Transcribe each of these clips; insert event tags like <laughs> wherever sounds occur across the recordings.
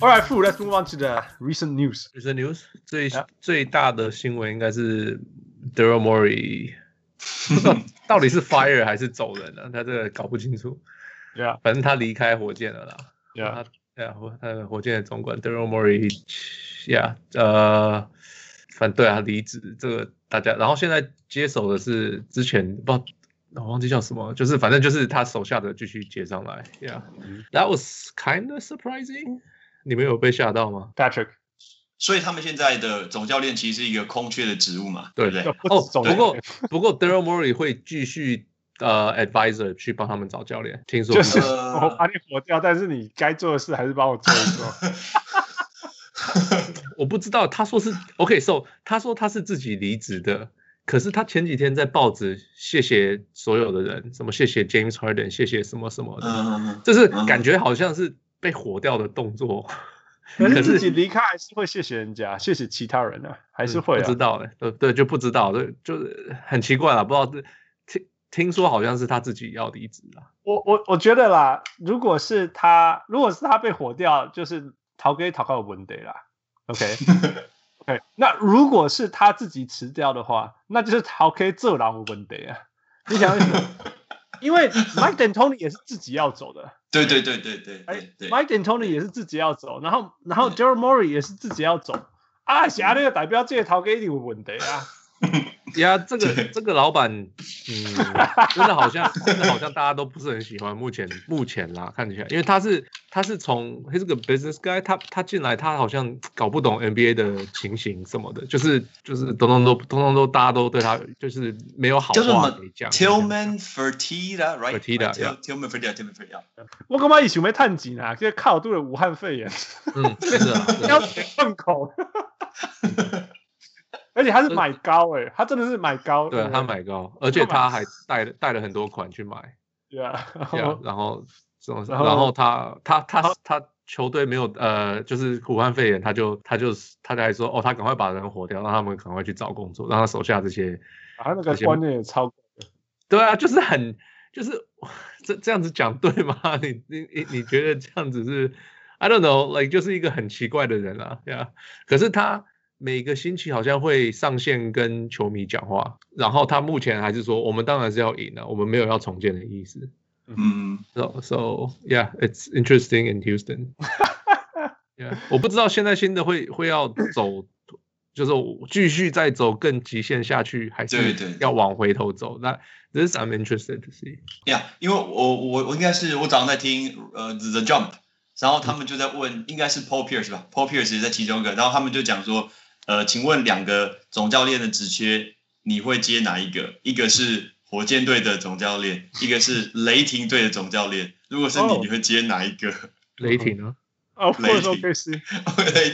All right, fool. Let's move on to the recent news. Recent news 最<laughs> 最大的新闻应该是 Daryl Morey，不知道到底是 fire 还是走人了，他这个搞不清楚。Yeah，反正他离开火箭了啦。Yeah，对啊，火呃火箭的总管 Daryl Morey，Yeah，呃，反对啊，离职这个大家，然后现在接手的是之前不知道。我忘记叫什么，就是反正就是他手下的继续接上来，Yeah，that was kind of surprising。 你们有被吓到吗，Patrick？所以他们现在的总教练其实是一个空缺的职务嘛，对不对？哦，<laughs> 不过不过 Daryl Morey 会继续呃 advisor 去帮他们找教练，听说就是我把你火掉，但是你该做的事还是帮我做一做。<laughs> 我不知道，他说是 OK，so 他说他是自己离职的。可是他前几天在报纸谢谢所有的人，什么谢谢 James Harden，谢谢什么什么的，就是感觉好像是被火掉的动作。<laughs> 可是自己离开还是会谢谢人家，谢谢其他人啊，还是会、啊。不知道的，对对，就不知道，对，就是很奇怪了，不知道听听说好像是他自己要离职了。我我我觉得啦，如果是他，如果是他被火掉，就是逃给逃靠问题啦。OK。<laughs> OK，那如果是他自己辞掉的话，那就是逃可以这狼问题啊！你想想，因为 <laughs> Mike D'Antoni 也是自己要走的，对对对对对，哎，Mike D'Antoni 也是自己要走，然后然后 Daryl Morey 也是自己要走，啊，下那个代表这个逃给你问题啊！<laughs> 呀，这个这个老板，嗯，真的好像真的好像大家都不是很喜欢。目前目前啦，看起来，因为他是他是从他是个 business guy，他他进来他好像搞不懂 NBA 的情形什么的，就是就是通通都通通都大家都对他就是没有好话可以讲。Tillman Fertitta，right？Fertitta，Tillman Fertitta，Tillman Fertitta。我干嘛以前没探紧啊？现在靠都是武汉肺炎，嗯，是啊，要 <laughs> 填洞口。<laughs> 而且他是买高哎、欸，他真的是买高，对，他买高，而且他还带了带了很多款去买，对啊，<laughs> 然后这种，然后他他他他球队没有呃，就是武汉肺炎，他就他就他就还说哦，他赶快把人火掉，让他们赶快去找工作，让他手下这些，他那个观念也超的，对啊，就是很就是这这样子讲对吗？<laughs> 你你你你觉得这样子是，I don't know，like 就是一个很奇怪的人啊，对啊，可是他。每个星期好像会上线跟球迷讲话，然后他目前还是说，我们当然是要赢的，我们没有要重建的意思。嗯，so so yeah, it's interesting in Houston. <laughs> Yeah，我不知道现在新的会会要走，就是继续再走更极限下去，还是要往回头走？那 this I'm interested to see. Yeah，因为我我我应该是我早上在听呃 The Jump，然后他们就在问，嗯、应该是 Paul Pierce 吧？Paul Pierce 也在其中一个，然后他们就讲说。呃，请问两个总教练的职缺，你会接哪一个？一个是火箭队的总教练，一个是雷霆队的总教练。如果是你，你会接哪一个？雷霆呢？<laughs> 哦，雷霆。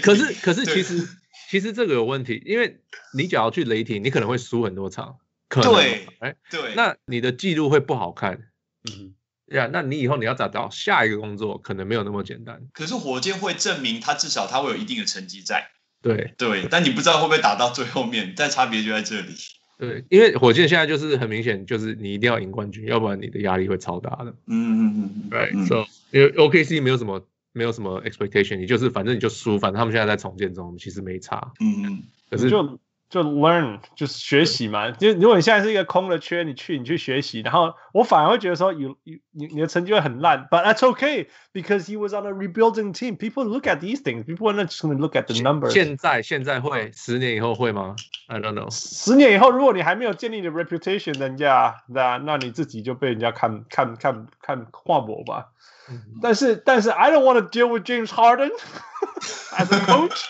可是，可是，其实，其实这个有问题，因为你只要去雷霆，你可能会输很多场。可能。对。哎，对。那你的记录会不好看。嗯。呀，那你以后你要找到下一个工作，可能没有那么简单。可是火箭会证明他至少他会有一定的成绩在。对对，但你不知道会不会打到最后面，但差别就在这里。对，因为火箭现在就是很明显，就是你一定要赢冠军，要不然你的压力会超大的。嗯嗯嗯，对，so 因为 OKC 没有什么没有什么 expectation，你就是反正你就输，反正他们现在在重建中，其实没差。嗯嗯，可是就。就 learn 就是学习嘛，就如果你现在是一个空的缺，你去你去学习，然后我反而会觉得说，有有你你的成绩会很烂，but that's okay because he was on a rebuilding team. People look at these things. People are not just going to look at the numbers. 现在现在会，十年以后会吗？I don't know. 十年以后，如果你还没有建立你的 reputation，人家那那你自己就被人家看看看看跨博吧。嗯、但是但是，I don't want to deal with James Harden <laughs> as a coach.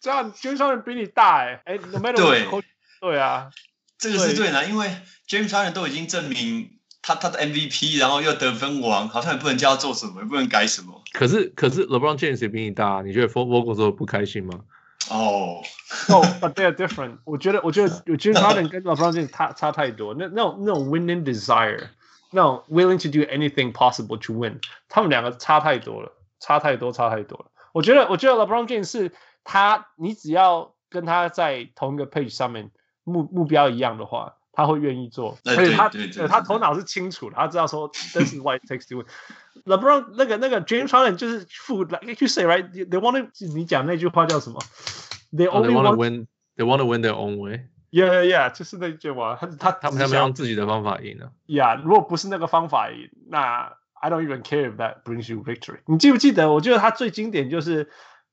这样，James Harden 比你大哎、欸，哎，no matter what，对啊，这个是对的，因为 James Harden 都已经证明他他的 MVP，然后又得分王，好像也不能叫他做什么，也不能改什么。可是可是 LeBron James 也比你大，你觉得 Vogel 说不开心吗？哦，哦，but they are different。我觉得我觉得 James Harden 跟 LeBron James 差差太多，那那种那种 winning desire，那种 willing to do anything possible to win，他们两个差太多了，差太多，差太多了。我觉得我觉得 LeBron James 是。他，你只要跟他在同一个 page 上面目目标一样的话，他会愿意做，对而且他对对对他头脑是清楚的，他知道说 this is what it takes to win。LeBron 那个那个 James Harden 就是负，like you say right they want to 你讲那句话叫什么？They Oh, only want to win. They want to win their own way. yeah yeah yeah 就是那句话，他他他们他们用自己的方法赢了。Yeah，如果不是那个方法赢，那 I don't even care if that brings you victory。你记不记得？我觉得他最经典就是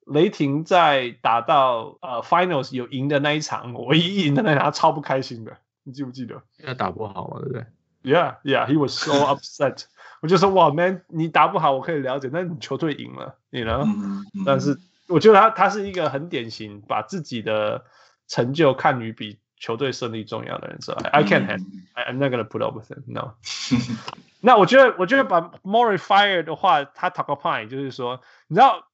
雷霆在打到呃 Finals 有赢的那一场，唯一赢的那一场，他超不开心的。你记不记得因为打不好嘛，对不对？？Yeah, yeah, he was so <laughs> upset。我就说哇，Man，你打不好我可以了解，但是你球队赢了，你 you 呢但是我觉得他他是一个很典型，把自己的成就看于比球队胜利重要的人。So I, I can't handle. I, I'm not gonna put up with it. No. <laughs> 那我觉得，我觉得把 Murray fire 的话，他 talk a point 就是说，你知道，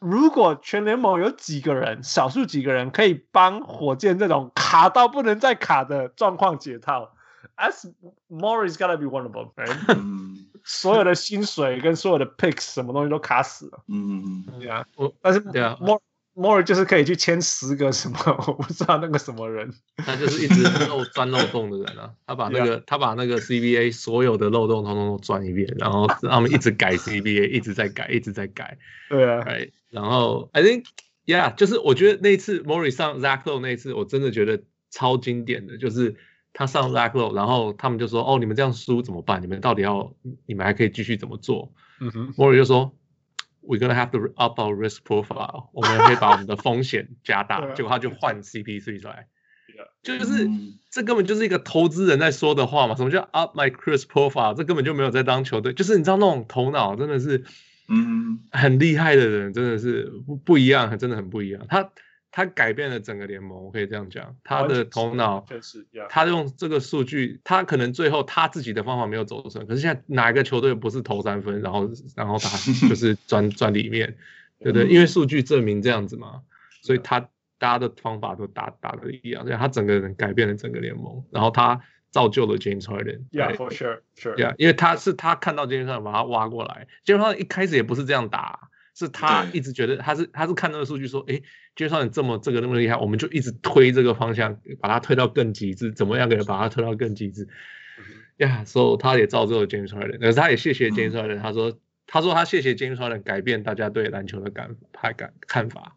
如果全联盟有几个人，少数几个人可以帮火箭这种卡到不能再卡的状况解套，as Murray's gotta be one of them，<laughs> 所有的薪水跟所有的 picks 什么东西都卡死了，嗯对啊，我但是对啊。Mor Murray 就是可以去签十个什么，<laughs> 我不知道那个什么人。他就是一直漏钻漏洞的人啊，<laughs> 他把那个他把那个 CBA 所有的漏洞通通都钻一遍，然后让 <laughs> 他们一直改 CBA，一直在改，一直在改，对啊，right？然后 I think yeah，就是我觉得那一次 Murray 上 Zach Lowe 那一次，我真的觉得超经典的，就是他上 Zach Lowe，然后他们就说哦，你们这样输怎么办？你们到底要你们还可以继续怎么做嗯哼，？Murray 就说。We're gonna have to up our risk profile，我们可以把我们的风险加大。<laughs> 结果他就换 C P C 出来就是嗯这根本就是一个投资人在说的话嘛。什么叫 up my risk profile？这根本就没有在当球队，就是你知道那种头脑真的是嗯很厉害的人，真的是不不一样，真的很不一样。他他改变了整个联盟，我可以这样讲，他的头脑。，Yeah，他用这个数据，他可能最后他自己的方法没有走成，可是现在哪一个球队不是投三分，然后然后他 <laughs> 就是钻钻里面，对不对？因为数据证明这样子嘛，所以他大家的方法都打打的一样，所以他整个人改变了整个联盟，然后他造就了 James Harden。Yeah，for sure，sure。Yeah，因为他是他看到 James Harden 把他挖过来，James Harden 一开始也不是这样打，是他一直觉得他是他是看那个数据说，哎 James Harden 这么这个那么厉害，我们就一直推这个方向，把它推到更极致，怎么样可以把它推到更极致？呀，所以他也造就了 James Harden，可是他也谢谢 James Harden，、他说他说他谢谢 James Harden 改变大家对篮球的感派感看法。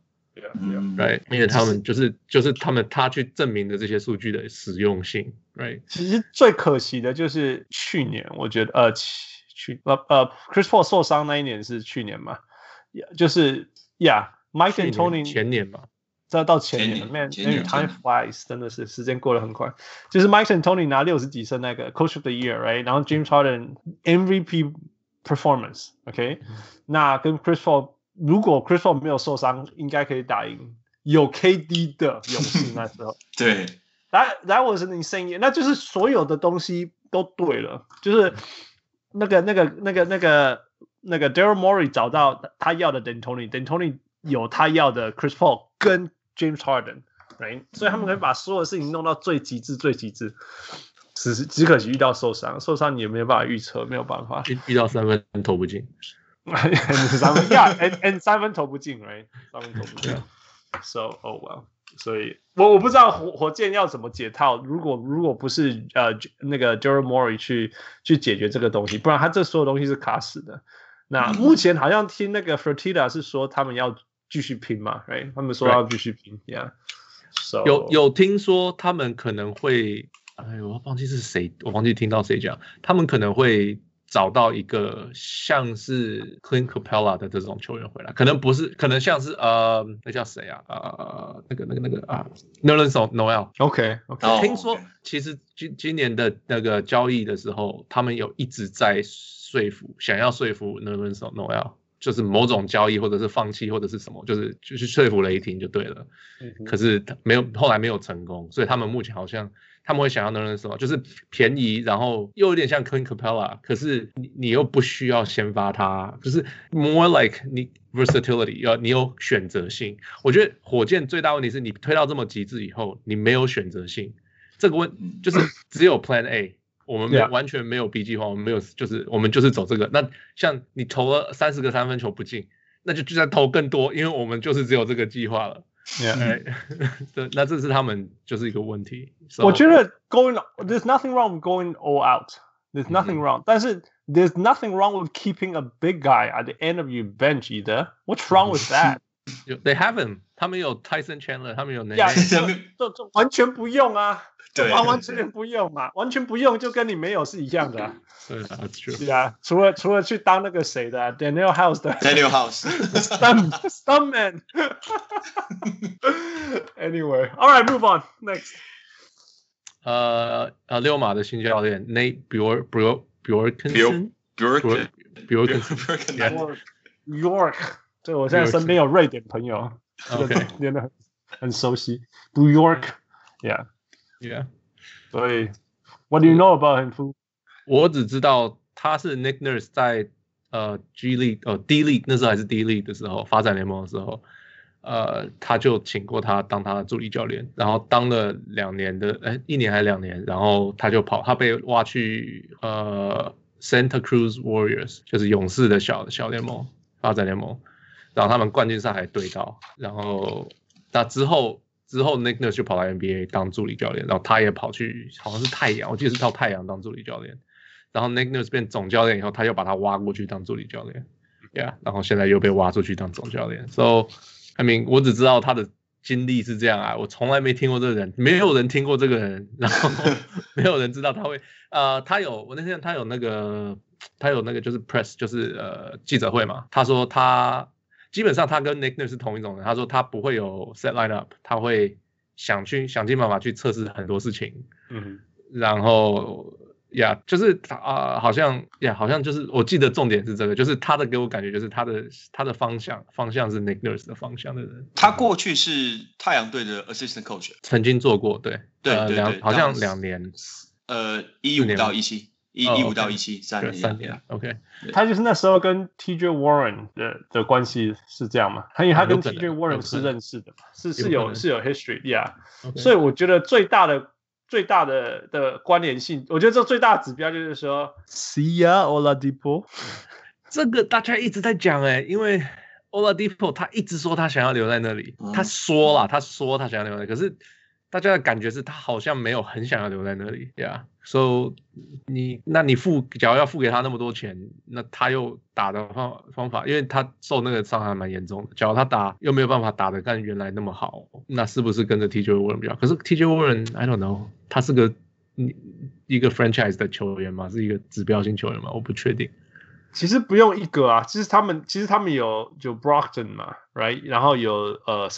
嗯，right？因为他们就是就是他们他去证明的这些数据的实用性，right？其实最可惜的就是去年，我觉得呃去去呃呃 Chris Paul 受伤那一年是去年嘛，就是 Yeah，Mike and Tony 前年吧，再到前年前年，Man，前年 time flies，真的是时间过得很快。就是 Mike and Tony 拿六十几胜那个 Coach of the Year，right？然后 James Harden MVP performance，OK？、那跟 Chris Paul，如果 Chris Paul 没有受伤，应该可以打赢有 KD 的勇士那时候。对，That that was an insane year，那就是所有的东西都对了，就是那个那个那个那个那个 Daryl Morey 找到他要的 D'Antoni，D'Antoni 有他要的 Chris Paul 跟 James Harden，right？所以他们可以把所有事情弄到最极致最极致，只是只可惜遇到受伤，受伤你也没有办法预测，没有办法。遇遇到三分投不进，<laughs> 三分，Yeah，and and 三分投不进，right？三分投不进，so oh well。所以我我不知道火火箭要怎么解套，如果如果不是呃那个 Daryl Morey 去去解决这个东西，不然他这所有东西是卡死的。那嗯目前好像听那个 Fertitta 是说他们要继续拼嘛，right？他们说要继续拼，Yeah。So 有有听说他们可能会，哎，我忘记是谁，我忘记听到谁讲，他们可能会找到一个像是 Clint Capella 的这种球员回来，可能不是，可能像是呃，那叫谁啊？呃，那个那个那个啊 Nerlens Noel。OK OK，、哦听说其实今今年的那个交易的时候，他们有一直在说服，想要说服 Nerlens Noel，就是某种交易或者是放弃或者是什么，就是就是说服雷霆就对了。可是他没有，后来没有成功，所以他们目前好像他们会想要能人什么，就是便宜，然后又有点像 Clint Capella，可是你你又不需要先发他，就是 more like 你 versatility，要你有选择性。我觉得火箭最大问题是你推到这么极致以后，你没有选择性，这个问嗯就是只有 Plan A。我们没.完全没有 B 计划，我们没有，就是我们就是走这个。那像你投了三十个三分球不进，那就就算投更多，因为我们就是只有这个计划了。对，那这是他们就是一个问题。So, 我觉得 going there's nothing wrong with going all out. There's nothing wrong. 但是 there's nothing wrong with keeping a big guy at the end of your bench either. What's wrong with that? They have him，他们有 Tyson Chandler，他们有那 Yeah, 这这完全不用啊，对完完全全不用嘛，完全不用就跟你没有是一样的、啊。对啊，That's <laughs> true。对啊，除了除了去当那个谁的、啊、Daniel House 的 Daniel House， <laughs> Stun Stuntman。anyway, <laughs> all right, move on next. 呃呃，溜马的新教练 Nate Bjor Bjor Bjorkensen Bjork Bjorkensen Yeah. York, York，对我现在身边有瑞典朋友，这个 OK 练得很很熟悉。New York，yeah， Yeah，所以 What do you know about him? Fu? 我只知道他是 Nick Nurse 在呃 G League 呃 D League 那时候还是 D League 的时候，发展联盟的时候，呃，他就请过他当他的助理教练，然后当了两年的，哎，一年还是两年，然后他就跑，他被挖去呃 Santa Cruz Warriors，就是勇士的小小联盟发展联盟，然后他们冠军赛还对到，然后那之后之后 Nick Nurse 就跑来 NBA 当助理教练，然后他也跑去好像是太阳，我记得是到太阳当助理教练，然后 Nick Nurse 变总教练以后，他又把他挖过去当助理教练，Yeah，然后现在又被挖出去当总教练，So。I mean，我只知道他的经历是这样啊，我从来没听过这个人，没有人听过这个人，然后 <laughs> 没有人知道他会，呃，他有我那天他有那个他有那个就是 press 就是呃记者会嘛，他说他基本上他跟 Nick Nurse 是同一种人，他说他不会有 set line up，他会想去想尽办法去测试很多事情，嗯，然后。呀，yeah, 就是他啊、呃，好像呀，yeah, 好像就是我记得重点是这个，就是他的给我感觉就是他的他的方向方向是 Nick Nurse 的方向的人。他过去是太阳队的 assistant coach，曾经做过，对对对对，两好像两年，呃，一五到一七，一一五到一七三年三年，OK。他就是那时候跟 TJ Warren 的的关系是这样嘛？因为他跟 TJ Warren 是认识的嘛，是是有是有 history，yeah，所以我觉得最大的。最大的的关联性，我觉得这最大的指标就是说，See ya Oladipo，这个大家一直在讲哎，因为 Oladipo 他一直说他想要留在那里，他说了，他说他想要留在那里，可是。大家的感觉是他好像没有很想要留在那里呀，yeah，so 你那你付，假如要付给他那么多钱，那他又打的方方法，因为他受那个伤还蛮严重的，假如他打又没有办法打的跟原来那么好，那是不是跟着 TJ Warren 比较？可是 TJ Warren，I don't know，他是个你一个 franchise 的球员嘛，是一个指标性球员嘛，我不确定。其实不用一个啊，其实他们其实他们有就 brokton 嘛，right，然后有呃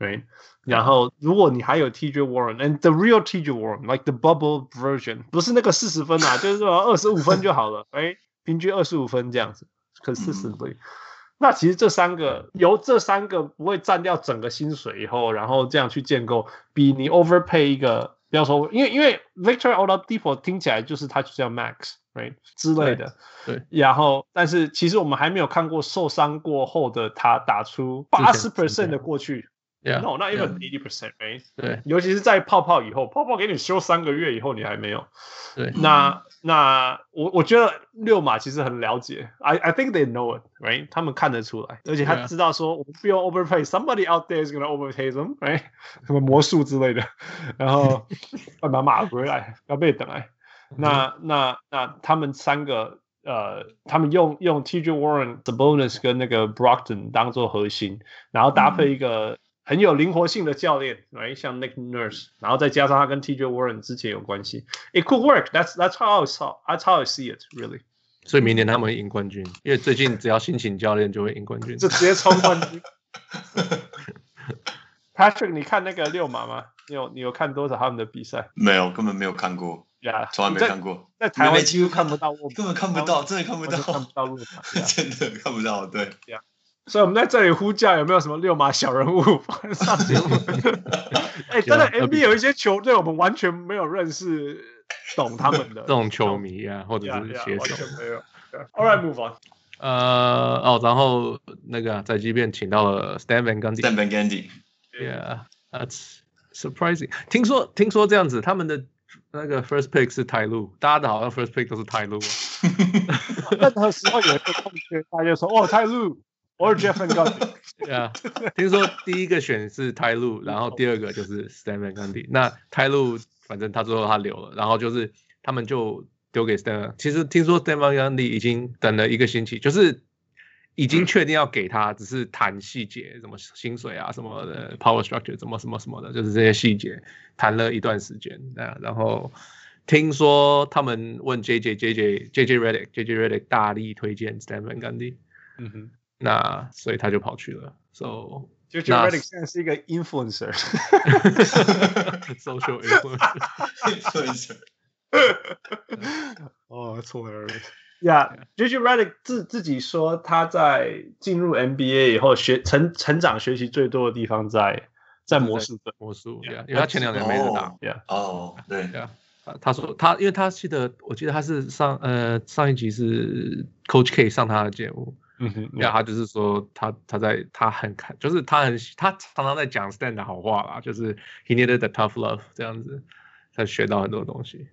Sabonis，right。然后，如果你还有 TJ Warren，and the real TJ Warren，like the bubble version，不是那个四十分啊，<laughs> 就是说二十五分就好了，哎，平均二十五分这样子，consistently。那其实这三个由这三个不会占掉整个薪水以后，然后这样去建构，比你 overpay 一个，不要说，因为因为 Victor Oladipo 听起来就是他就叫 max，right 之类的，对。对然后，但是其实我们还没有看过受伤过后的他打出八十 percent 的过去。Yeah, no, not even eighty percent, right? 对，尤其是在泡泡以后，泡泡给你休三个月以后，你还没有。对，那那我我觉得六马其实很了解，I I think they know it, right? 他们看得出来，而且他知道说我们不用 overpay, somebody out there is gonna overpay them, right? 什么魔术之类的，然后要把马回来，要被等来。那那那他们三个呃，他们用用 TJ Warren、The Bonus 跟那个 Brockton 当做核心，然后搭配一个。很有灵活性的教练，，right？像 Nick Nurse，然后再加上他跟 TJ Warren 之前有关系，It could work. That's that's how I saw. That's how I see it, really. 所以明年他们会赢冠军，因为最近只要新请教练就会赢冠军，就直接冲冠军。<laughs> Patrick，你看那个六马吗？你有你有看多少他们的比赛？没有，根本没有看过。呀，从来没看过。在台湾几乎看不到，我根本看不到，真的看不到，看不到 <laughs> 真的看不到。对。所以我们在这里呼叫有没有什么六马小人物上节目？<laughs> <laughs> 哎，真的 NBA 有一些球队我们完全没有认识，懂他们的这种球迷啊，或者是写手，完全没有。All right, move on。呃，哦，然后那个在即便请到了 Stan Van Gundy。Stan Van Gundy。Yeah, that's surprising。听说听说这样子，他们的那个 first pick 是泰路，大家的好像 first pick 都是泰路。<laughs> 任何时候有一个空缺，大家就说哦，泰路。或者 Jeff Van Gundy，对啊，听说第一个选是泰路，然后第二个就是 Stan Van Gundy。那泰路反正他最后他留了，然后就是他们就丢给 Stan。其实听说 Stan Van Gundy 已经等了一个星期，就是已经确定要给他，只是谈细节，什么薪水啊什么的，power structure 什么什么什么的，就是这些细节谈了一段时间。那然后听说他们问 JJ JJ JJ Redick JJ Redick 大力推荐 Stan Van Gundy。嗯哼，那所以他就跑去了。So 现在是一个 influencer，social influencer。<laughs> <laughs> 哦，错了。Yeah，JJ Redick 自自己说他在进入 NBA 以后学成成长学习最多的地方在在魔术队。魔术，yeah, 因为他前两年没得打。Yeah，哦，对。Yeah，他说他因为他记得我记得他是上呃上一集是 Coach K 上他的节目。嗯哼，然后他就是说他他在他很看，就是他很他常常在讲 Stan 的好话啦，就是 He needed the tough love 这样子，他学到很多东西。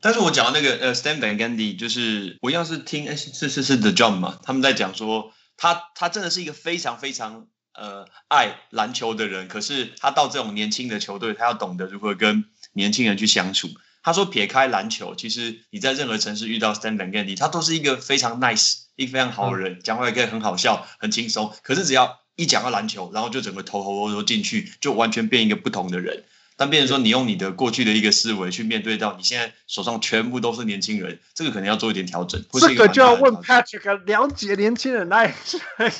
但是我讲的那个呃 Stan Van Gundy，就是我要是听哎是是是 The Jump 嘛，他们在讲说他他真的是一个非常非常呃爱篮球的人，可是他到这种年轻的球队，他要懂得如何跟年轻人去相处。他说撇开篮球，其实你在任何城市遇到 Stan Van Gundy，他都是一个非常 nice。一个非常好的人，讲话也可以很好笑，很轻松。可是只要一讲到篮球，然后就整个头头都进去，就完全变一个不同的人。但变成说，你用你的过去的一个思维去面对到你现在手上全部都是年轻人，这个可能要做一点调整。这个就要问 Patrick，了解年轻人来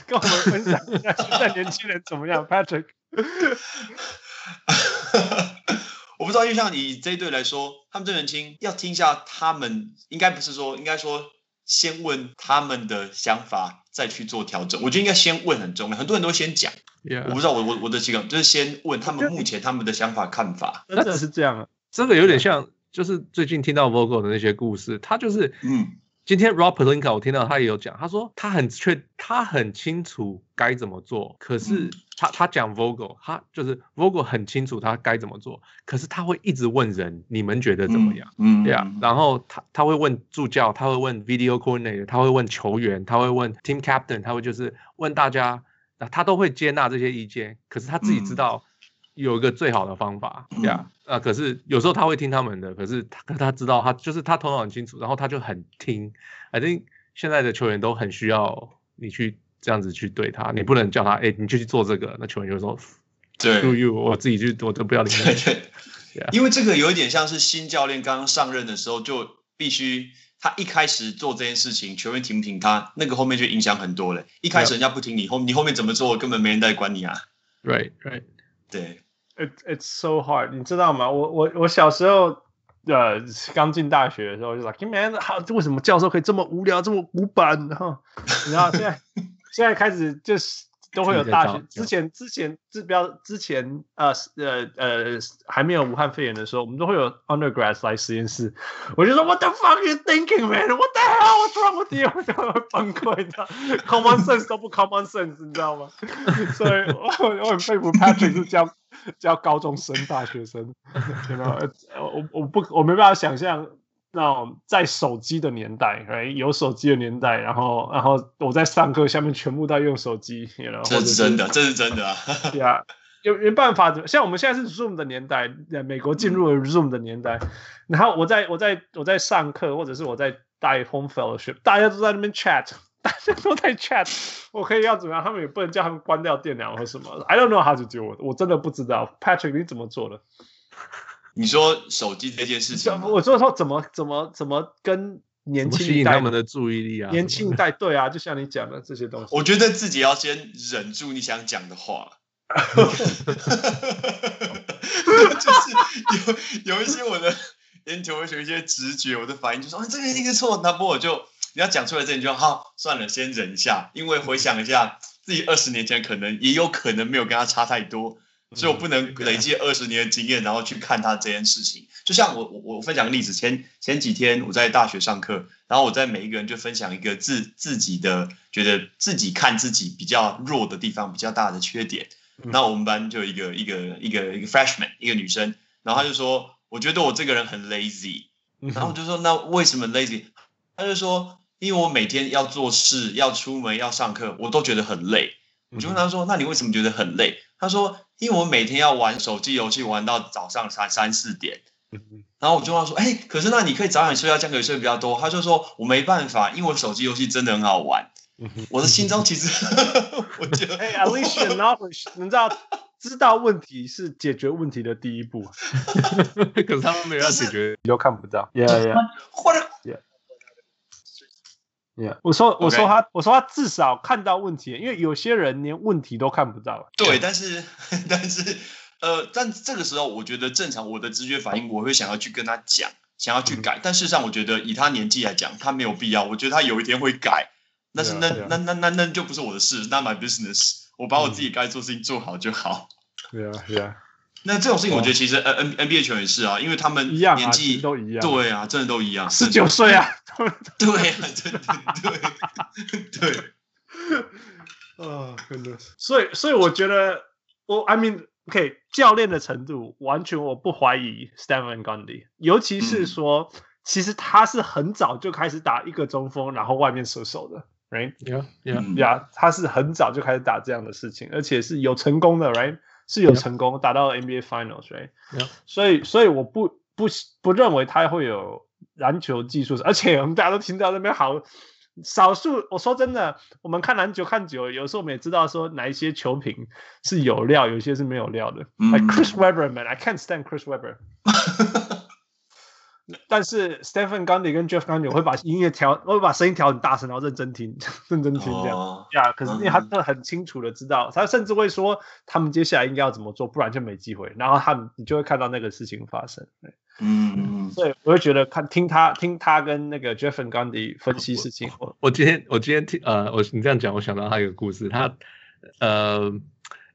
跟我们分享一下现在年轻人怎么样，<laughs> Patrick。<laughs> 我不知道，因为像你这一队来说，他们这年轻，要听一下他们，应该不是说，应该说。先问他们的想法，再去做调整。我觉得应该先问很重要，很多人都先讲。Yeah. 我不知道我，我我我的情况就是先问他们目前他们的想法看法。真的是这样啊，这个有点像，就是最近听到 Vogel 的那些故事，他就是嗯。今天 Rob Pelinka 我听到他也有讲，他说他很确，他很清楚该怎么做，可是他他讲 Vogel，他就是 Vogel 很清楚他该怎么做，可是他会一直问人，你们觉得怎么样？嗯，对啊，然后他他会问助教，他会问 Video Coordinator，他会问球员，他会问 Team Captain，他会就是问大家，他都会接纳这些意见，可是他自己知道。有一个最好的方法，对啊，啊，可是有时候他会听他们的，可是他他知道他就是他头脑很清楚，然后他就很听。I think 现在的球员都很需要你去这样子去对他，你不能叫他，哎，你就去做这个，那球员就说，对，Do you，我自己去，我都不要理你。对，<laughs> 因为这个有一点像是新教练刚刚上任的时候，就必须他一开始做这件事情，球员听不听他，那个后面就影响很多了。一开始人家不听你，后你后面怎么做，根本没人在管你啊。Right, right，对。It it's so hard，你知道吗？我我我小时候呃刚进大学的时候就说，Man，好，为什么教授可以这么无聊，这么古板？然后，然后现在现在开始就是。都会有大学之前之前治标之前呃呃呃还没有武汉肺炎的时候，我们都会有 undergrads 来实验室。我就说 What the fuck are you thinking, man? What the hell? What's wrong with you? 我就会崩溃，你知道？Common sense 都不 common sense，你知道吗？所以我我很佩服 Patrick 是教教高中生、大学生，你知道？我我不我没办法想象。那种在手机的年代，哎，有手机的年代，然后，然后我在上课，下面全部在用手机，然后这是真的，这是真的啊！<laughs> 对啊，有没办法？像我们现在是 Zoom 的年代，美国进入了 Zoom 的年代，然后我在我在我在上课，或者是我在带 Home Fellowship，大家都在那边 chat，<laughs> 大家都在 chat，我可以要怎么样？他们也不能叫他们关掉电脑或什么，I don't know how to do it，我真的不知道。Patrick，你怎么做的？你说手机这件事情，我说说怎么怎么怎么跟年轻吸引他们的注意力啊？年轻一代对啊，就像你讲的这些东西，我觉得自己要先忍住你想讲的话，<laughs> <laughs> 就是有有一些我的研究会有一些直觉，我的反应就说啊，这个一定是错，那不我就你要讲出来这，你就好算了，先忍一下，因为回想一下自己二十年前可能也有可能没有跟他差太多。所以我不能累积二十年的经验，然后去看他这件事情。就像我我我分享个例子，前前几天我在大学上课，然后我在每一个人就分享一个自自己的觉得自己看自己比较弱的地方，比较大的缺点。那我们班就有一个一个一个一个 freshman 一个女生，然后她就说，我觉得我这个人很 lazy，然后我就说，那为什么 lazy？她就说，因为我每天要做事，要出门，要上课，我都觉得很累。我就问他说，那你为什么觉得很累？他说。因为我每天要玩手机游戏，玩到早上三三四点，然后我就问他说：“哎，可是那你可以早点睡觉，这样可以睡比较多。”他就说：“我没办法，因为我手机游戏真的很好玩。”我的心中其实，<laughs> 我觉得，哎，at least you knowledge，你知道，知道问题是解决问题的第一步。<laughs> 可是他们没有要解决，你都看不到。Yeah, yeah. 或者，Yeah, yeah. 我说，我说他，我说他至少看到问题，因为有些人连问题都看不到。对，但是，但是，呃，但这个时候，我觉得正常，我的直觉反应，我会想要去跟他讲，想要去改。但事实上，我觉得以他年纪来讲，他没有必要。我觉得他有一天会改。但是那那那那那就不是我的事，那 my business，我把我自己该做的事情做好就好。对啊，对啊。那这种事情，我觉得其实 N N B A 球员也是啊，因为他们年纪都一样。对啊，真的都一样。十九岁啊。对啊，真的对对。<laughs> <laughs> 啊，真的。所以，所以我觉得，我 I mean，OK，教练的程度完全我不怀疑 Stan Van Gundy，尤其是说，其实他是很早就开始打一个中锋，然后外面射手的。Right? Yeah, yeah, yeah. 他是很早就开始打这样的事情，而且是有成功的，Right? 是有成功.打到 NBA Finals，Right? Yeah. 所以，所以我不不不认为他会有篮球技术，而且我们大家都听到那边好少数。我说真的，我们看篮球看久了，有时候我们也知道说哪一些球评是有料，有些是没有料的。Mm. Like Chris Webber, man, I can't stand Chris Webber. <laughs> 但是 Stephen Gundy 跟 Jeff Gundy 我会把音乐调，我会把声音调很大声，然后认真听，认真听这样。呀、oh, 可是因为他真的很清楚的知道，嗯、他甚至会说他们接下来应该要怎么做，不然就没机会。然后他们你就会看到那个事情发生。嗯嗯。所以我会觉得看听他听他跟那个 Jeff Gundy 分析事情。我我今天我今天听呃，我你这样讲，我想到他一个故事。他呃，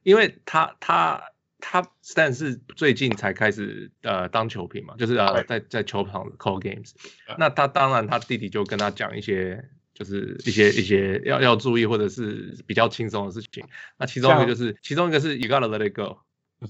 因为他他。他 Stan 是最近才开始呃当球评嘛，就是呃在在球场 call games。那他当然他弟弟就跟他讲一些就是一些一些要要注意或者是比较轻松的事情。那其中一个就是其中一个是 You gotta let it go。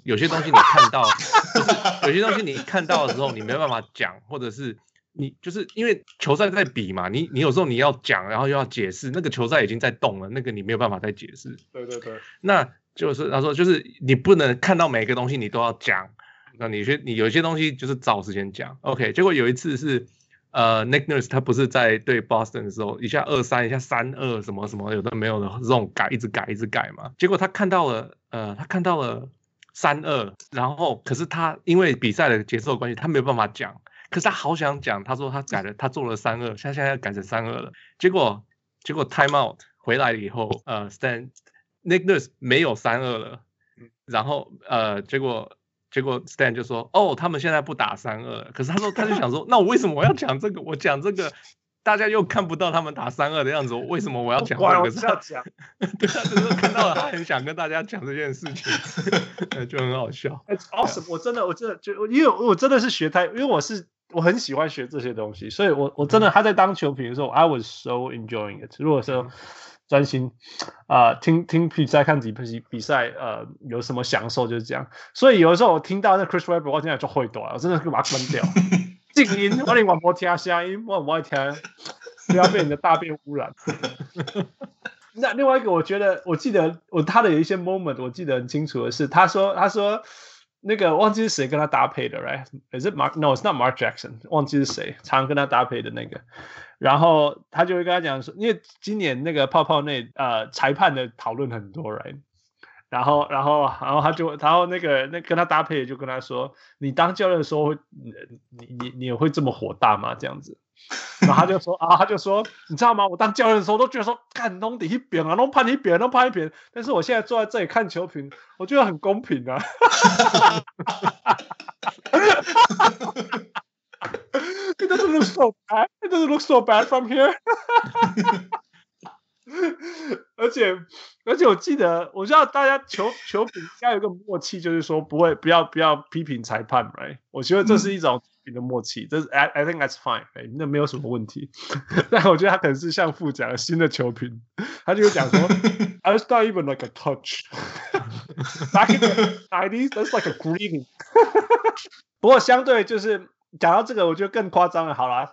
有些东西你看到，就是有些东西你看到的时候你没办法讲，或者是你就是因为球赛在比嘛，你你有时候你要讲，然后又要解释，那个球赛已经在动了，那个你没有办法再解释。对对对。那。就是他说，就是你不能看到每个东西你都要讲，那你去你有些东西就是找时间讲。OK，结果有一次是呃，Nick Nurse 他不是在对 Boston 的时候，一下二三，一下三二，什么什么有的没有的这种改，一直改一直改嘛。结果他看到了，呃，他看到了三二，然后可是他因为比赛的节奏关系，他没有办法讲。可是他好想讲，他说他改了，他做了三二，现在现在改成三二了。结果结果 Time Out 回来了以后，呃，stand。Nick Nurse 没有三二了，然后呃，结果结果 Stan 就说，哦，他们现在不打三二，可是他说他就想说，<laughs> 那我为什么我要讲这个？我讲这个，大家又看不到他们打三二的样子，我为什么我要讲这个？<laughs> 对，他就是看到了，他很想跟大家讲这件事情，<laughs> 就很好笑。It's awesome！我真的，我真的就因为我真的是学太，因为我是我很喜欢学这些东西，所以我我真的他在当球评的时候，I was so enjoying it。如果说专心啊、呃，听听比赛，看几比比赛，呃，有什么享受就是这样。所以有的时候我听到那 Chris Webber，我现在就会短，我真的会把它关掉，<laughs> 静音，我连广播听声音，我不爱听，不要被你的大便污染。<laughs> 那另外一个，我觉得我记得我他的有一些 moment，我记得很清楚的是，他说他说那个忘记是谁跟他搭配的，right？Is it Mark？No，it's not Mark Jackson，忘记是谁常跟他搭配的那个。然后他就会跟他讲说，因为今年那个泡泡内呃裁判的讨论很多人，然后然后然后他就然后那个那跟他搭配就跟他说，你当教练的时候，你你你你也会这么火大吗？这样子，然后他就说 <laughs> 啊，他就说，你知道吗？我当教练的时候都觉得说，干弄你一边啊，弄判一边，弄判一边，但是我现在坐在这里看球评，我觉得很公平啊。<laughs> It doesn't look so bad. It doesn't look so bad from here. <laughs> 而且而且我记得，我知道大家球球评应该有一个默契，就是说不会不要不要批评裁判，right？我觉得这是一种评的默契，这是 I I think that's fine，right？那没有什么问题。但我觉得他可能是像副讲新的球评，他就会讲说，It's <laughs> not <laughs> even like a touch. Back in the nineties, that's like a greeting. 不过相对就是。 讲到这个，我觉得更夸张了。好啦，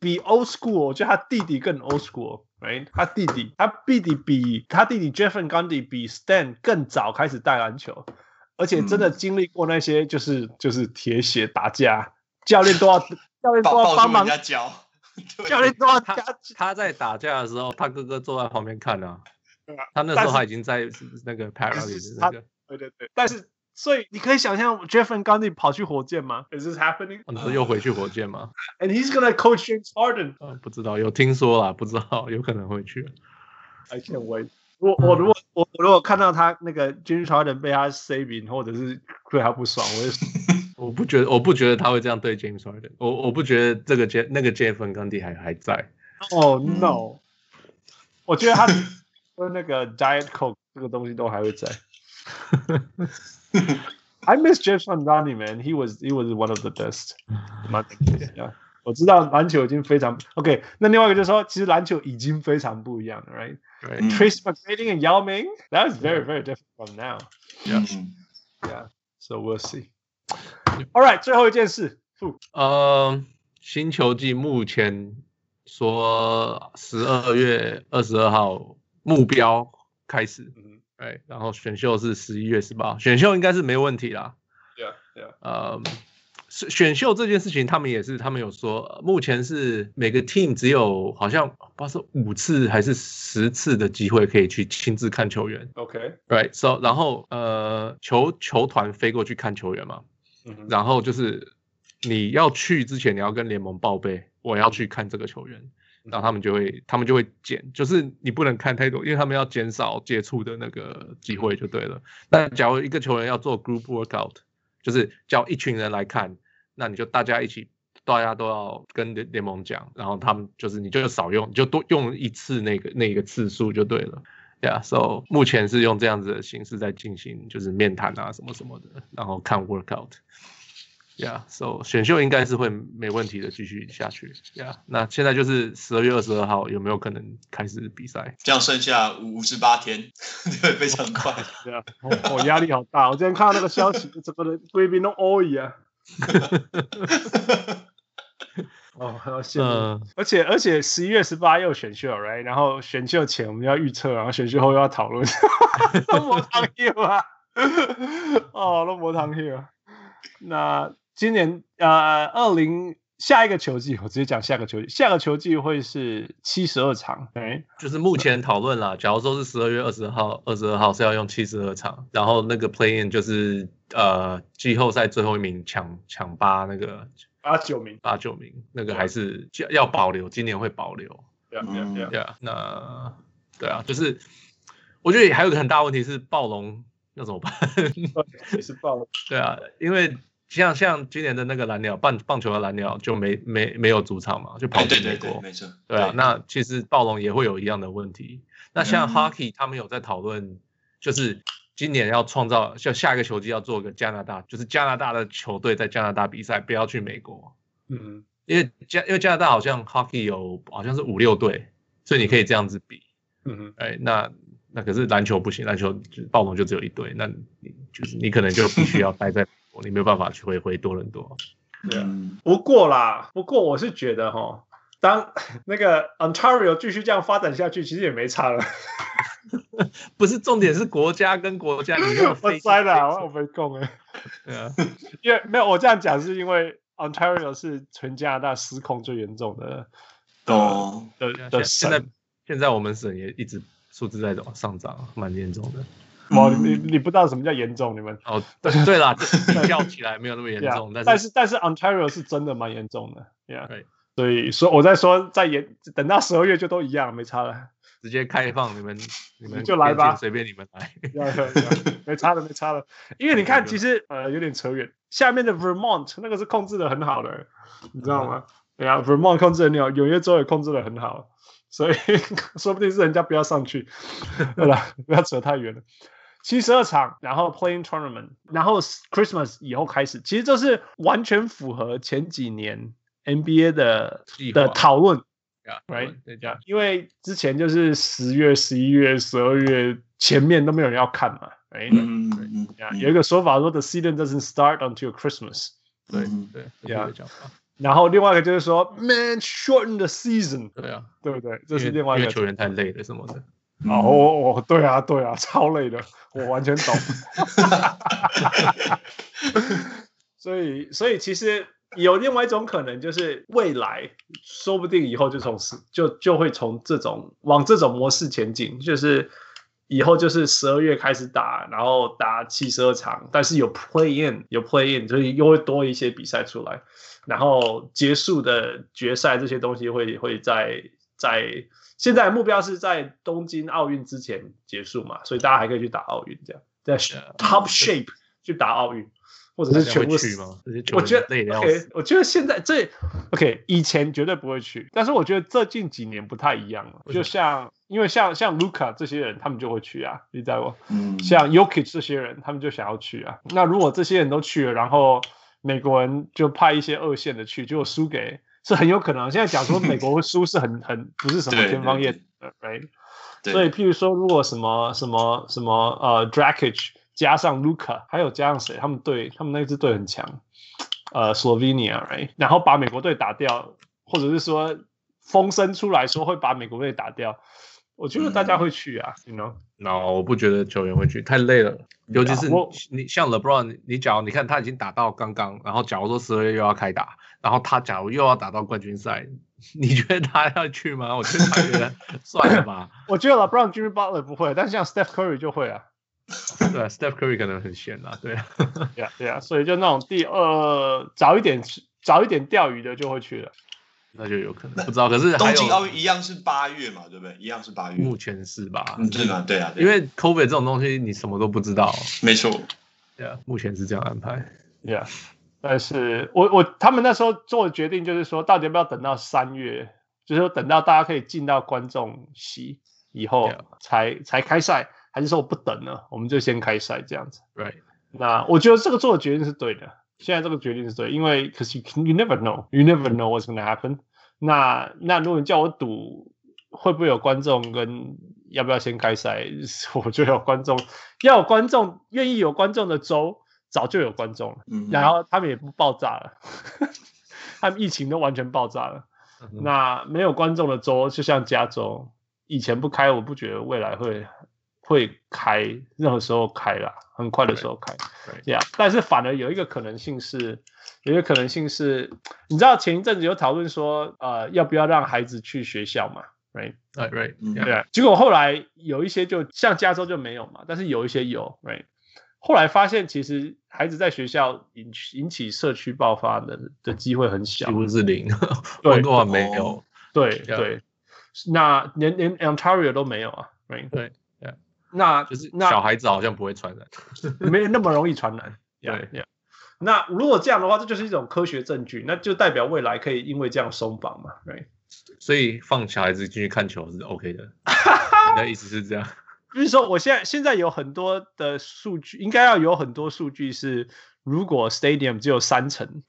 比 old school，我觉得他弟弟更 old school，right？他弟弟，他弟弟比他弟弟 Jeff Van Gundy 比 Stan 更早开始带篮球，而且真的经历过那些就是就是铁血打架教练都要教练都要帮忙教，教练都要 <laughs> <laughs> 他他在打架的时候，他哥哥坐在旁边看呢、啊。他那时候他已经在那个 Paris 那个。<laughs> 对对对，但是。所以你可以想象 Jeff Van Gundy 跑去火箭吗？Is this happening？你说又回去火箭吗？And he's gonna coach James Harden？嗯，不知道，有听说啦，不知道，有可能会去。I can't wait。我我如果我如果看到他那个 James Harden 被他 saving，或者是对他不爽，我就我不觉得，我不觉得他会这样对 James Harden。我我不觉得这个 Jeff 那个 Jeff Van Gundy 还还在。Oh no！我觉得他跟那个 Diet Coke 这个东西都还会在。<laughs> I miss Jeff Van Gundy, man. He was he was one of the best. Yeah. <laughs> 我知道篮球已经非常 OK。那另外一个就是说，其实篮球已经非常不一样了，right? Right. Trace McGrady and Yao Ming, that is very very different from now. Yeah. Yeah. So we'll see. All right，最后一件事。呃，新球季目前说十二月二十二号目标开始。 对，然后选秀是十一月十八，选秀应该是没问题啦。对啊，对啊。呃，选选秀这件事情，他们也是，他们有说，目前是每个 team 只有好像不知道是五次还是十次的机会可以去亲自看球员。OK，right，so，然后呃，球球团飞过去看球员嘛，嗯、然后就是你要去之前，你要跟联盟报备，我要去看这个球员。然后他们就会，他们就会减，就是你不能看太多，因为他们要减少接触的那个机会就对了。那假如一个球员要做 group workout，就是叫一群人来看，那你就大家一起，大家都要跟联联盟讲，然后他们就是你就少用，你就多用一次那个那个次数就对了。Yeah，so 目前是用这样子的形式在进行，就是面谈啊什么什么的，然后看 workout。Yeah，so 选秀应该是会没问题的，继续下去。Yeah，那现在就是十二月二十二号有没有可能开始比赛？这样剩下五十八天，<laughs> 对，非常快。<laughs> 对啊，我压力好大。我今天看到那个消息，整个人贵宾都 all 啊。<laughs> 哦，还要羡慕。而且而且十一月十八又选秀，right？然后选秀前我们要预测，然后选秀后又要讨论。都没汤喝啊！哦，都没汤喝。那。今年呃，二零下一个球季，我直接讲下个球季，下个球季会是七十二场，对，就是目前讨论啦。假如说是十二月二十号，二十二号是要用七十二场，然后那个 play in 就是呃季后赛最后一名抢抢八那个八九名，八九名那个还是要保留，今年会保留。对啊对啊对啊，对啊，那对啊，就是我觉得还有个很大问题是暴龙要怎么办？也是暴龙，<laughs> 对啊，因为。像像今年的那个蓝鸟棒棒球的蓝鸟就没没没有主场嘛，就跑去美国，没错，对啊。那其实暴龙也会有一样的问题。那像 Hockey 他们有在讨论，就是今年要创造，像下一个球季要做个加拿大，就是加拿大的球队在加拿大比赛，不要去美国。嗯，因为加因为加拿大好像 Hockey 有好像是五六队，所以你可以这样子比。嗯哼，哎，那那可是篮球不行，篮球暴龙就只有一队，那你就是你可能就必须要待在。你没有办法去回回多伦多，对啊。不过啦，不过我是觉得哈，当 <laughs> 那个 Ontario 继续这样发展下去，其实也没差了。<laughs> 不是重点是国家跟国家，你没有 <laughs> 我栽了，我没空哎。对啊，因为没有我这样讲，是因为 Ontario 是全加拿大失控最严重的。哦，的的现在现在我们省也一直数字在往上涨，蛮严重的。哦，你你不知道什么叫严重？你们哦，<laughs> 对。对啦，比较 <laughs> 起来没有那么严重，但是但是 Ontario 是真的蛮严重的，Yeah，所以说我在说在延，等到十二月就都一样，没差了，直接开放你们 <laughs> 你们就来吧，随便你们来，没差了没差了，因为你看其实呃有点扯远，下面的 Vermont 那个是控制的很好的，你知道吗？对啊，Vermont 控制的很好，纽约州也控制的很好，所以说不定是人家不要上去，对吧，不要扯太远了。七十二场，然后 Playing Tournament，然后 Christmas 以后开始，其实这是完全符合前几年 NBA 的的讨论，right？对，这样，因为之前就是十月、十一月、十二月前面都没有人要看嘛，哎，嗯嗯嗯，有一个说法说 The season doesn't start until Christmas，对对，这样讲法。然后另外一个就是说，Man shorten the season，对啊，对不对？这是另外一个球员太累了什么的。哦，我我对啊对啊，超累的，我完全懂。<laughs> 所以所以其实有另外一种可能，就是未来说不定以后就从就就会从这种往这种模式前进，就是以后就是十二月开始打，然后打七十二场，但是有 play in 有 play in，所以又会多一些比赛出来，然后结束的决赛这些东西会会在在现在目标是在东京奥运之前结束嘛，所以大家还可以去打奥运，这样在 top shape 去打奥运。或者是全部去吗？我觉得，OK，我觉得现在这，OK，以前绝对不会去，但是我觉得这近几年不太一样了。就像，因为像像 Luca 这些人，他们就会去啊，你知道不？嗯。像 y o k i c 这些人，他们就想要去啊。那如果这些人都去了，然后美国人就派一些二线的去，结果输给，是很有可能。现在讲说 <laughs> 美国输是很很不是什么天方夜谭的，right？所以，譬如说，如果什么什么什么呃，Dragic。加上 Luca，，还有加上谁？他们队，他们那支队很强，呃，Slovenia，right？然后把美国队打掉，或者是说风声出来说会把美国队打掉，我觉得大家会去啊，你 know？那我不觉得球员会去，太累了，尤其是你像 LeBron，你假如你看他已经打到刚刚，然后假如说十二月又要开打，然后他假如又要打到冠军赛，<laughs> 你觉得他要去吗？我觉得他觉得算了吧。<laughs> 我觉得 LeBron、Jimmy Butler 不会，但是像 Steph Curry 就会啊。对啊，Steph Curry 可能很闲啊，对啊，对啊，所以就那种第二早一点早一点钓鱼的就会去了，那就有可能不知道。可是东京奥运一样是八月嘛，对不对？一样是八月，目前是吧？嗯，对啊，对啊，因为 COVID 这种东西你什么都不知道，<laughs> 没错，对啊，目前是这样安排，对啊，但是我我他们那时候做的决定就是说，到底要不要等到三月，就是说等到大家可以进到观众席以后才才开赛。还是说我不等了，我们就先开赛这样子。Right，那我觉得这个做的决定是对的。现在这个决定是对，因为可是 you, you never know, you never know what's gonna happen 那。那那如果你叫我赌会不会有观众跟要不要先开赛，<laughs> 我觉得有观众，要有观众愿意有观众的州早就有观众了。嗯。然后他们也不爆炸了，<laughs> 他们疫情都完全爆炸了。嗯、那没有观众的州，就像加州，以前不开，我不觉得未来会。会开，任何时候开啦，很快的时候开，这样。但是反而有一个可能性是，有一个可能性是，你知道前一阵子有讨论说，呃，要不要让孩子去学校嘛？Right，right，right，对。结果后来有一些就像加州就没有嘛，但是有一些有，Right。后来发现其实孩子在学校引引起社区爆发的的机会很小，几乎是零，温哥华没有，对对。那连连 Ontario 都没有啊，Right，对。那就是小孩子好像不会传染，<laughs> 没有那么容易传染。<laughs> 对，yeah. 那如果这样的话，这就是一种科学证据，那就代表未来可以因为这样松绑嘛，right? 所以放小孩子进去看球是 OK 的。<laughs> 你的意思是这样？就是说，我现在现在有很多的数据，应该要有很多数据是，如果 stadium 只有三层，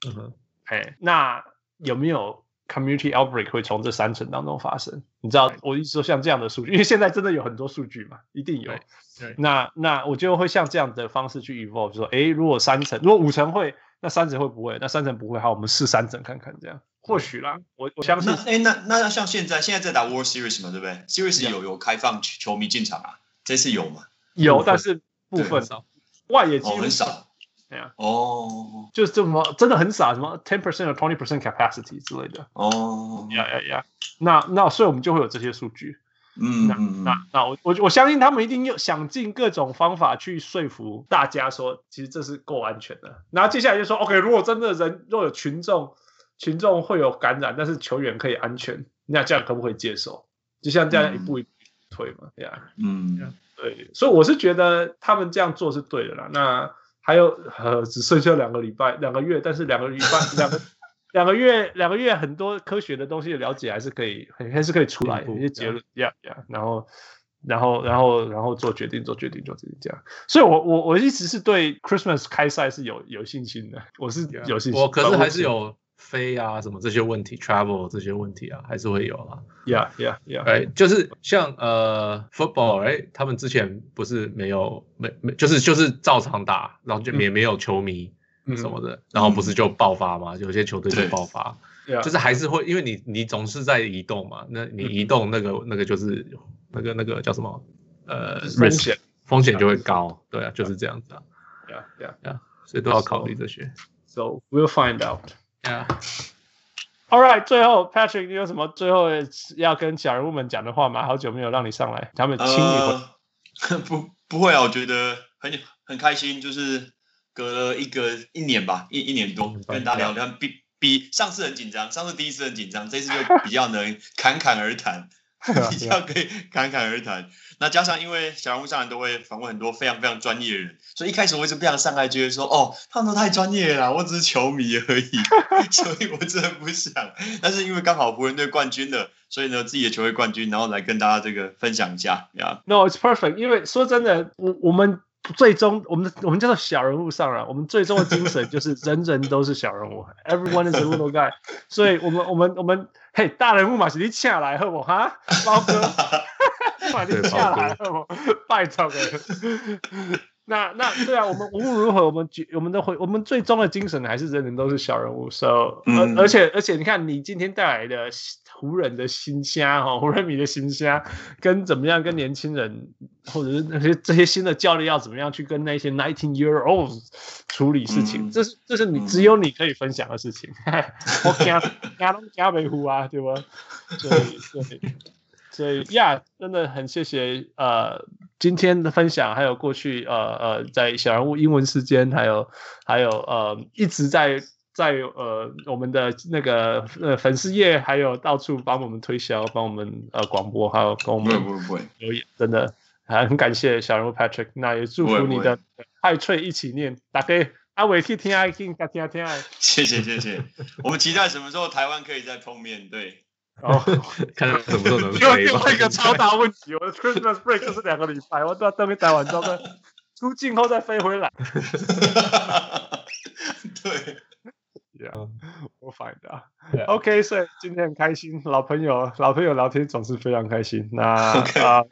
哎、uh 那有没有？Community outbreak 会从这三层当中发生，你知道，我一直说像这样的数据，<laughs> 因为现在真的有很多数据嘛，一定有。对，那那我就会像这样的方式去 evolve，就说，诶，如果三层，如果五层会，那三层会不会？那三层不会，好，我们试三层看看，这样或许啦。我我相信。哎，那那像现在现在在打 World Series 嘛，对不对？Series 有有开放球迷进场啊？这次有吗？有，但是部分少，外野几乎很少。对呀，哦，就是这么真的很傻，什么 ten percent or twenty percent capacity 之类的。哦，呀呀呀，那那所以我们就会有这些数据。嗯，那那那我我我相信他们一定又想尽各种方法去说服大家说，其实这是够安全的。然后接下来就说，OK，如果真的人若有群众群众会有感染，但是球员可以安全，那这样可不可以接受？就像这样一步一步推嘛，对呀，嗯，对，所以我是觉得他们这样做是对的啦。那还有呃，只剩下两个礼拜、两个月，但是两个礼拜、两个两个月、两个月，很多科学的东西的了解还是可以，还是可以出来一些结论，呀呀，然后，然后，然后，然后做决定，做决定，做决定，这样。所以我，我我我一直是对 Christmas 开赛是有有信心的，我是有信心。我可是还是有。飞啊，什么这些问题，travel 这些问题啊，还是会有啊。Yeah, yeah, yeah. 哎，就是像呃，football，哎，他们之前不是没有没没，就是就是照常打，然后就也没有球迷什么的，嗯、然后不是就爆发嘛？嗯、有些球队就爆发，就是还是会，因为你你总是在移动嘛，那你移动那个、嗯、那个就是那个那个叫什么？呃，风险风险就会高，对啊，就是这样子啊。Yeah, yeah, yeah. 所以都要考虑这些。So we'll find out. Yeah. All right，最后 Patrick，你有什么最后要跟小人物们讲的话吗？好久没有让你上来，他们亲你回。呃、<laughs> 不不会啊，我觉得很很开心，就是隔了一个一年吧，一一年多跟大家聊聊，比比上次很紧张，上次第一次很紧张，这次就比较能侃侃而谈。<laughs> 比较可以侃侃而谈。那加上因为小人物上来都会访问很多非常非常专业的人，所以一开始我一直不想上来，觉得说哦，他们都太专业了，我只是球迷而已，<laughs> 所以我真的不想。但是因为刚好湖人队冠军了，所以呢自己的球队冠军，然后来跟大家这个分享一下呀。Yeah. No, it's perfect。因为说真的，我我们。最终，我们我们叫做小人物上来。我们最终的精神 <laughs> 就是人人都是小人物，Everyone is a little guy。所以我们我们我们嘿，大人物嘛，是你请来好不哈，包哥，<laughs> 把你请来好不？拜托了。<laughs> 那那对啊，我们无论如何，我们我们的会，我们最终的精神还是人人都是小人物。So，、嗯、而而且而且，你看你今天带来的湖人的新虾哈，湖人米的新虾，跟怎么样跟年轻人，或者是那些这些新的教练要怎么样去跟那些 nineteen year olds 处理事情，嗯、这是这是你只有你可以分享的事情。<laughs> 我惊惊都惊维护啊，对吧？<laughs> 所以所以呀，真的很谢谢呃。今天的分享，还有过去呃呃，在小人物英文时间，还有还有呃，一直在在呃我们的那个呃粉丝页，还有到处帮我们推销，帮我们呃广播，还有跟我们留言，真的还很感谢小人物 Patrick，那也祝福你的派翠一起念，打给阿伟去听爱听，听听听爱，谢谢谢谢，我们期待什么时候台湾可以再碰面，对。哦，<laughs> 看什么时候能 <laughs> 飞？又另外一个超大问题，我的 Christmas break 就是两个礼拜，我到这边待完之后再 <laughs> 出境后再飞回来。对，Yeah，我 find out。OK，所以今天很开心，老朋友老朋友聊天总是非常开心。那啊 Okay.、呃，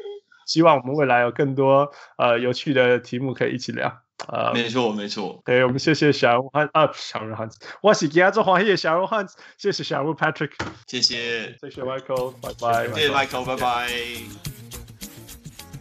希望我们未来有更多呃有趣的题目可以一起聊。呃，没错没错，对，我们谢谢小人物汉啊，小人物汉，我是今天做黄页小人物汉，谢谢小人物 Patrick，谢谢，谢谢 Michael，拜拜，谢谢 Michael，拜拜。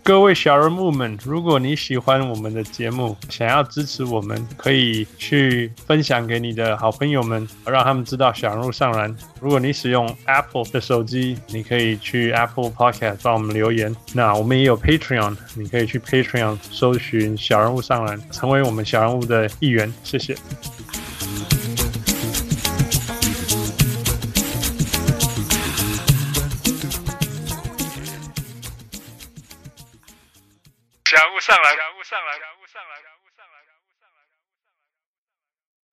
各位小人物们，如果你喜欢我们的节目，想要支持我们，可以去分享给你的好朋友们，让他们知道小人物上篮。如果你使用 Apple 的手机，你可以去 Apple Podcast 帮我们留言。那我们也有 Patreon，你可以去 Patreon 搜寻小人物上篮，成为我们小人物的一员。谢谢。上来